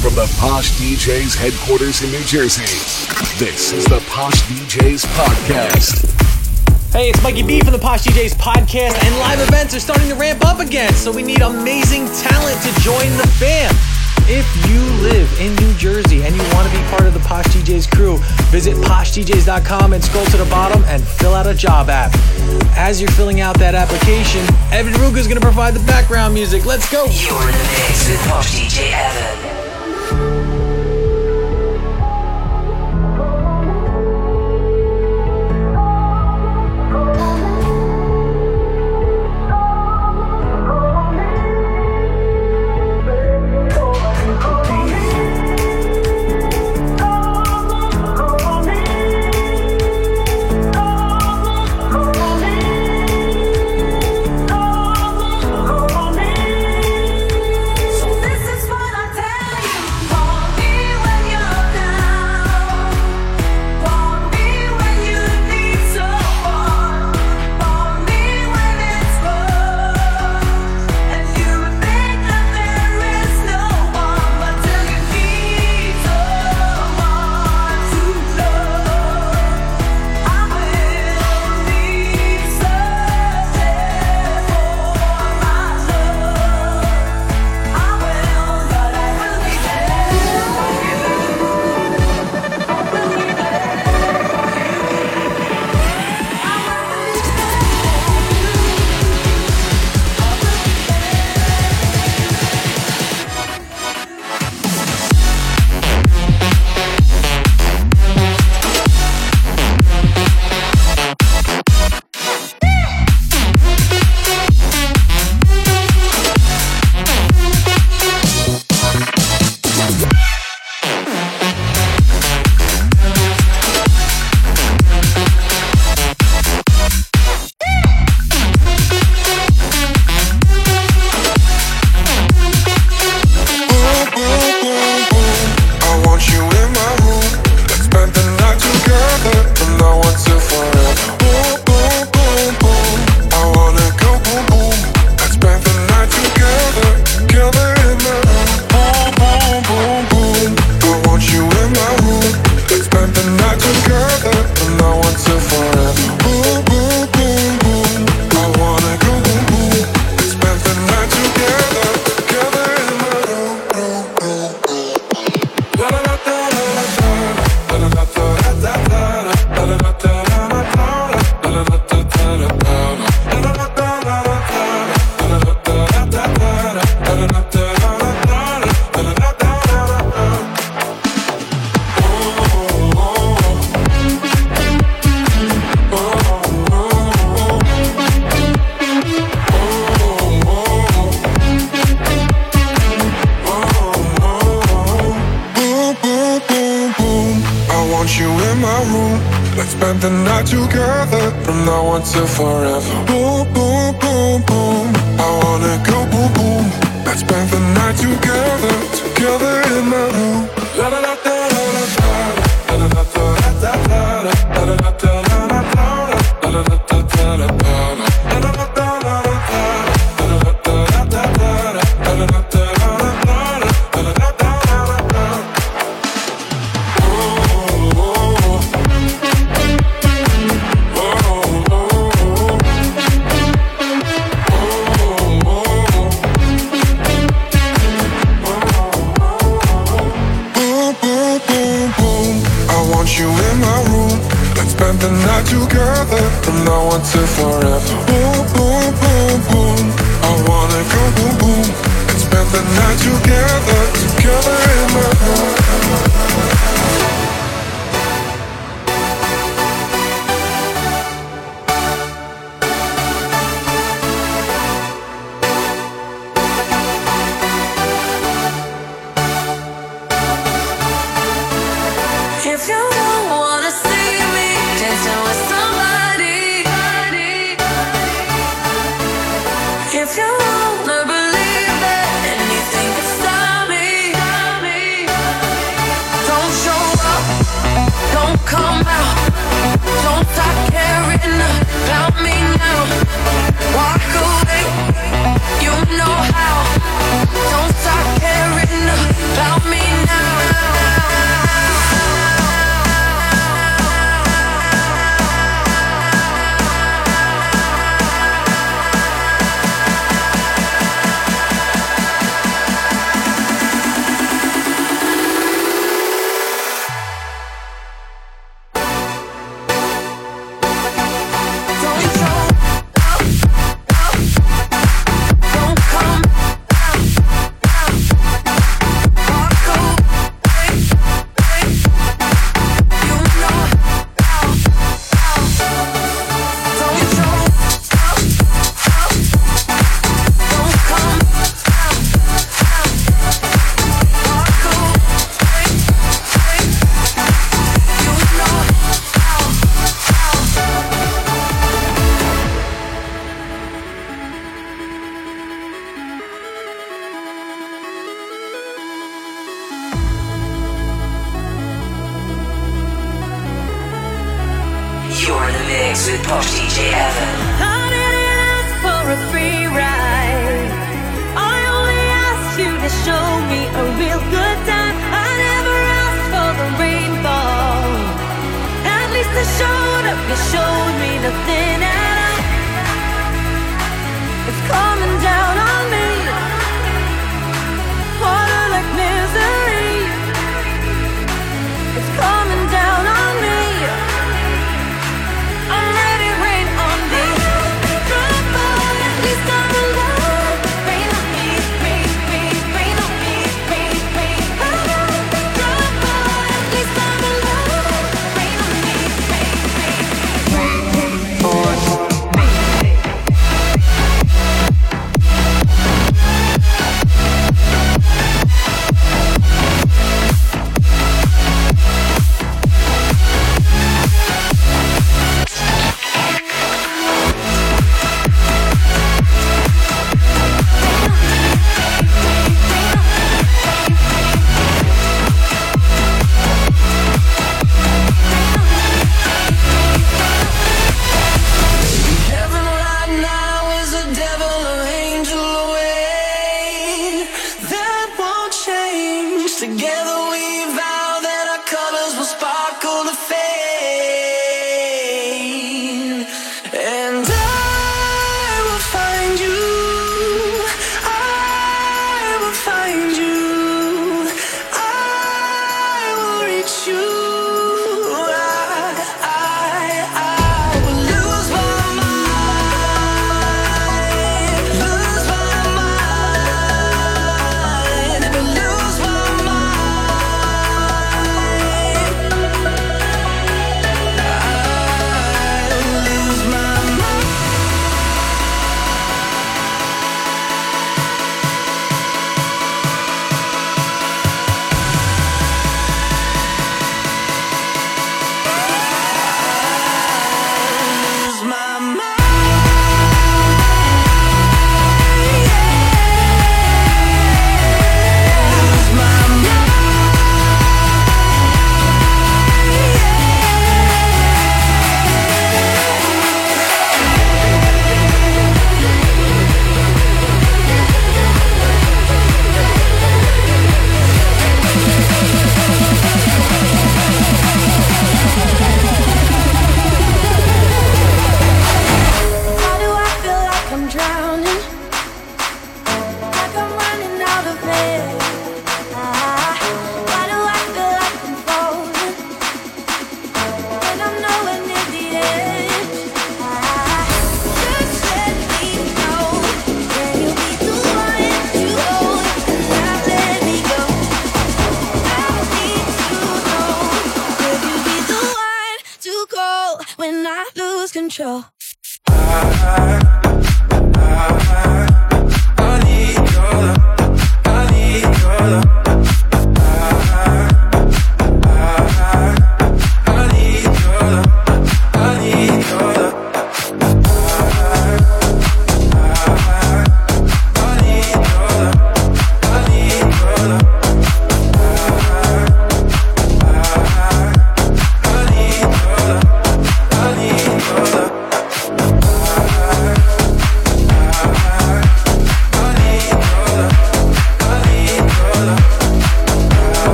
From the Posh DJs headquarters in New Jersey, this is the Posh DJs Podcast. Hey, it's Mikey B from the Posh DJs Podcast, and live events are starting to ramp up again, so we need amazing talent to join the fam. If you live in New Jersey and you want to be part of the Posh DJs crew, visit poshdjs.com and scroll to the bottom and fill out a job app. As you're filling out that application, Evan Ruga is going to provide the background music. Let's go. You're in the mix with Posh DJ Evan. Bye.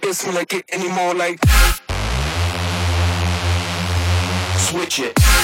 this won't get any more like switch it.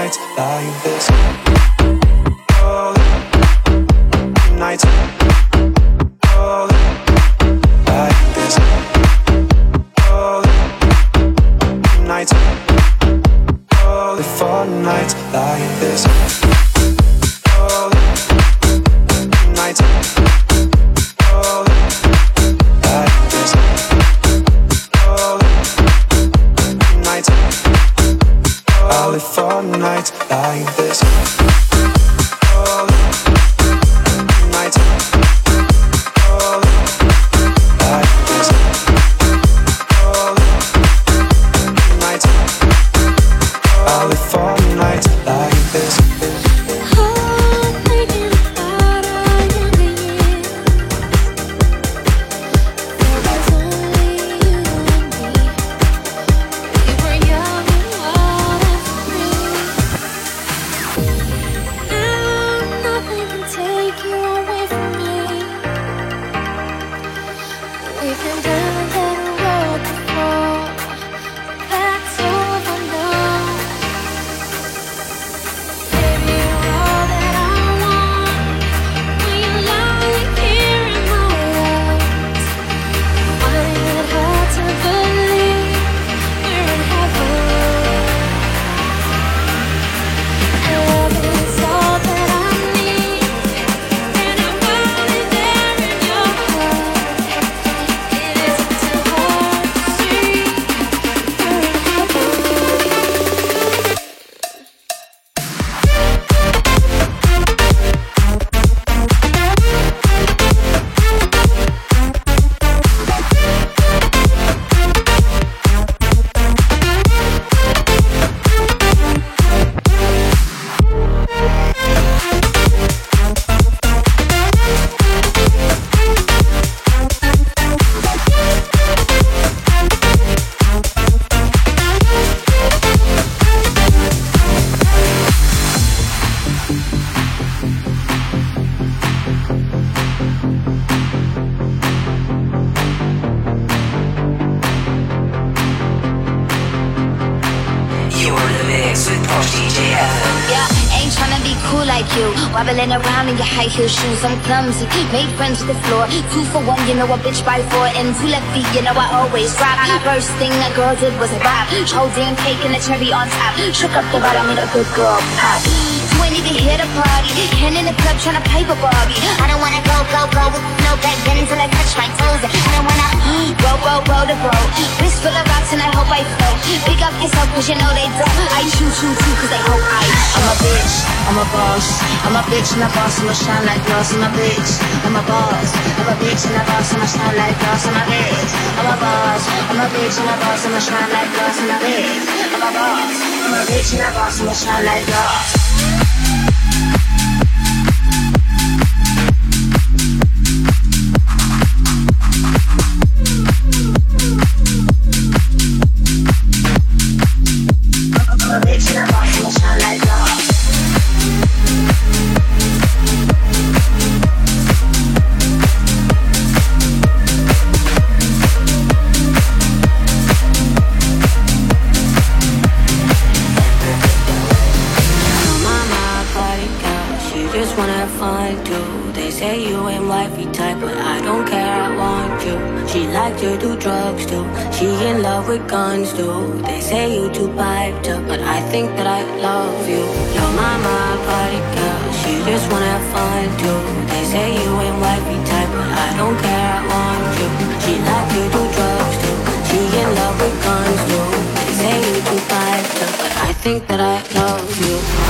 Nights like this. Made friends with the floor. Two for one, you know a bitch by four. And two left feet, you know I always drop. First thing a girl did was a rap. Whole damn cake and a cherry on top. Shook up the bottom, made a good girl pop. You ain't even here to party. Hand in the club tryna pipe a Barbie. I don't wanna go, go, go with no back then until I touch my toes. I don't wanna roll, roll, roll the boat. Wrist full of rocks and I hope I float. Pick up yourself cause you know they don't. I choo choo choo cause they hope I I'm a bitch, I'm a boss. I'm a bitch and a boss, I'ma shine like glass. I'm a bitch, I'm a boss. I'm a bitch and a boss, and I'ma shine like glass. I'm a bitch, I'm a boss. I'm a bitch and a boss, I'ma shine like glass. I'm a bitch, I'm a boss. I'm a bitch and a boss, I'ma shine like glass. Guns. They say you too piped up, but I think that I love you. Your mama, party girl, she just wanna have fun too. They say you ain't wifey type, but I don't care, I want you. She like to do drugs too. She in love with guns too. They say you too piped up, but I think that I love you.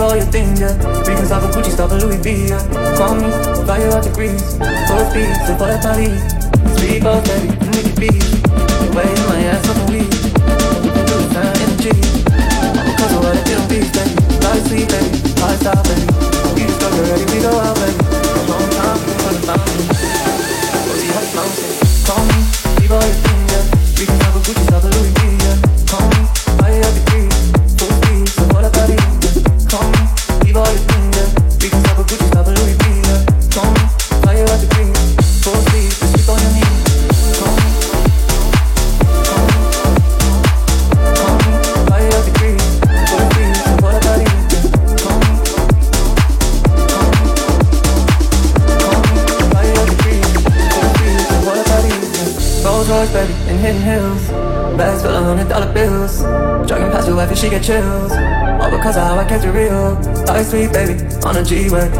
Leave all your things, yeah. We can stop at Gucci, stop at Louis V, yeah. Call me, fire out the grease, full speed, so what about it? Speed boss, baby, we can be. Way in my ass off the weed. We can do it, fine energy. Because of what I feel, beats, baby. Light sweet, baby. Hard style, baby. Full of hundred dollar bills. Jogging past your wife and she get chills. All because of how I kept it real. Life sweet, baby, on a G-Way.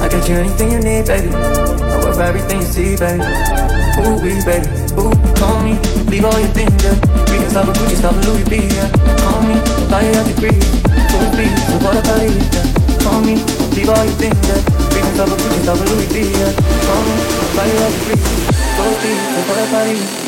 I get you anything you need, baby. I work for everything you see, baby. Ooh, wee, baby. Ooh, call me, leave all your things, yeah. We can stop a Gucci, stop a Louis V, yeah. Call me, buy you the grease. Full speed, so what about it, yeah. Call me, leave all your things, yeah. We can stop a Gucci, stop a Louis V, yeah. Call me, buy you the grease. Full speed, so what about it?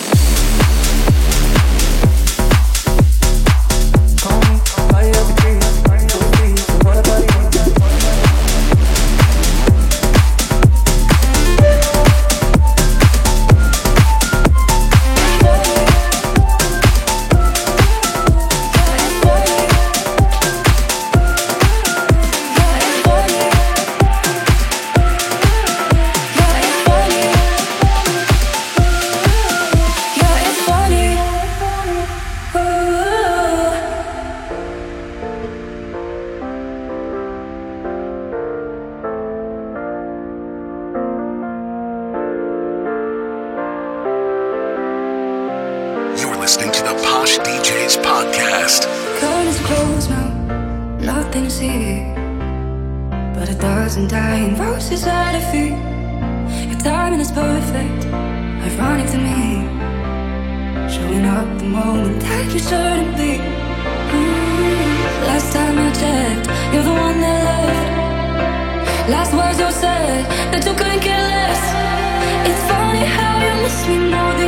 Your timing is perfect, ironic to me. Showing up the moment that you shouldn't be. Mm, Last time I checked, you're the one that left. Last words you said that you couldn't care less. It's funny how you miss me more than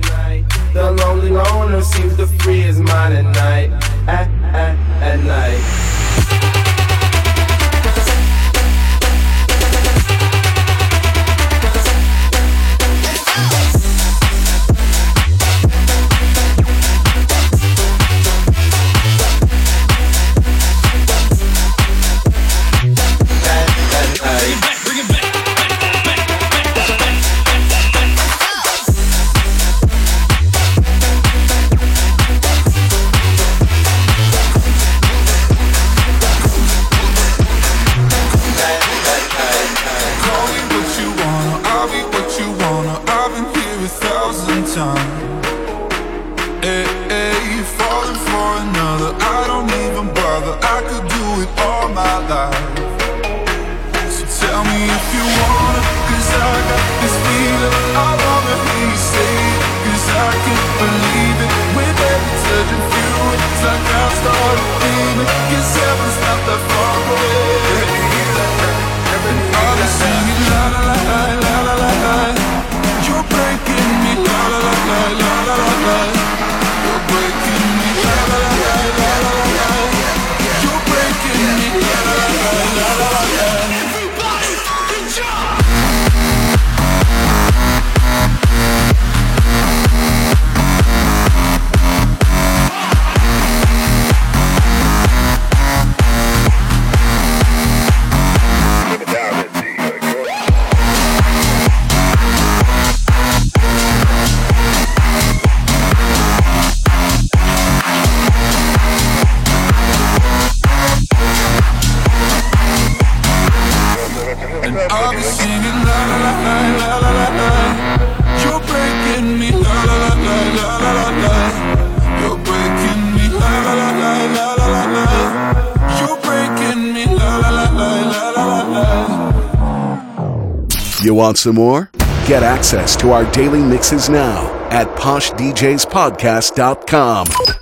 The lonely loner seems to free his mind at night. At, at, at night. I start dreaming Cause heaven's not that far away. Want some more? Get access to our daily mixes now at poshdjspodcast.com.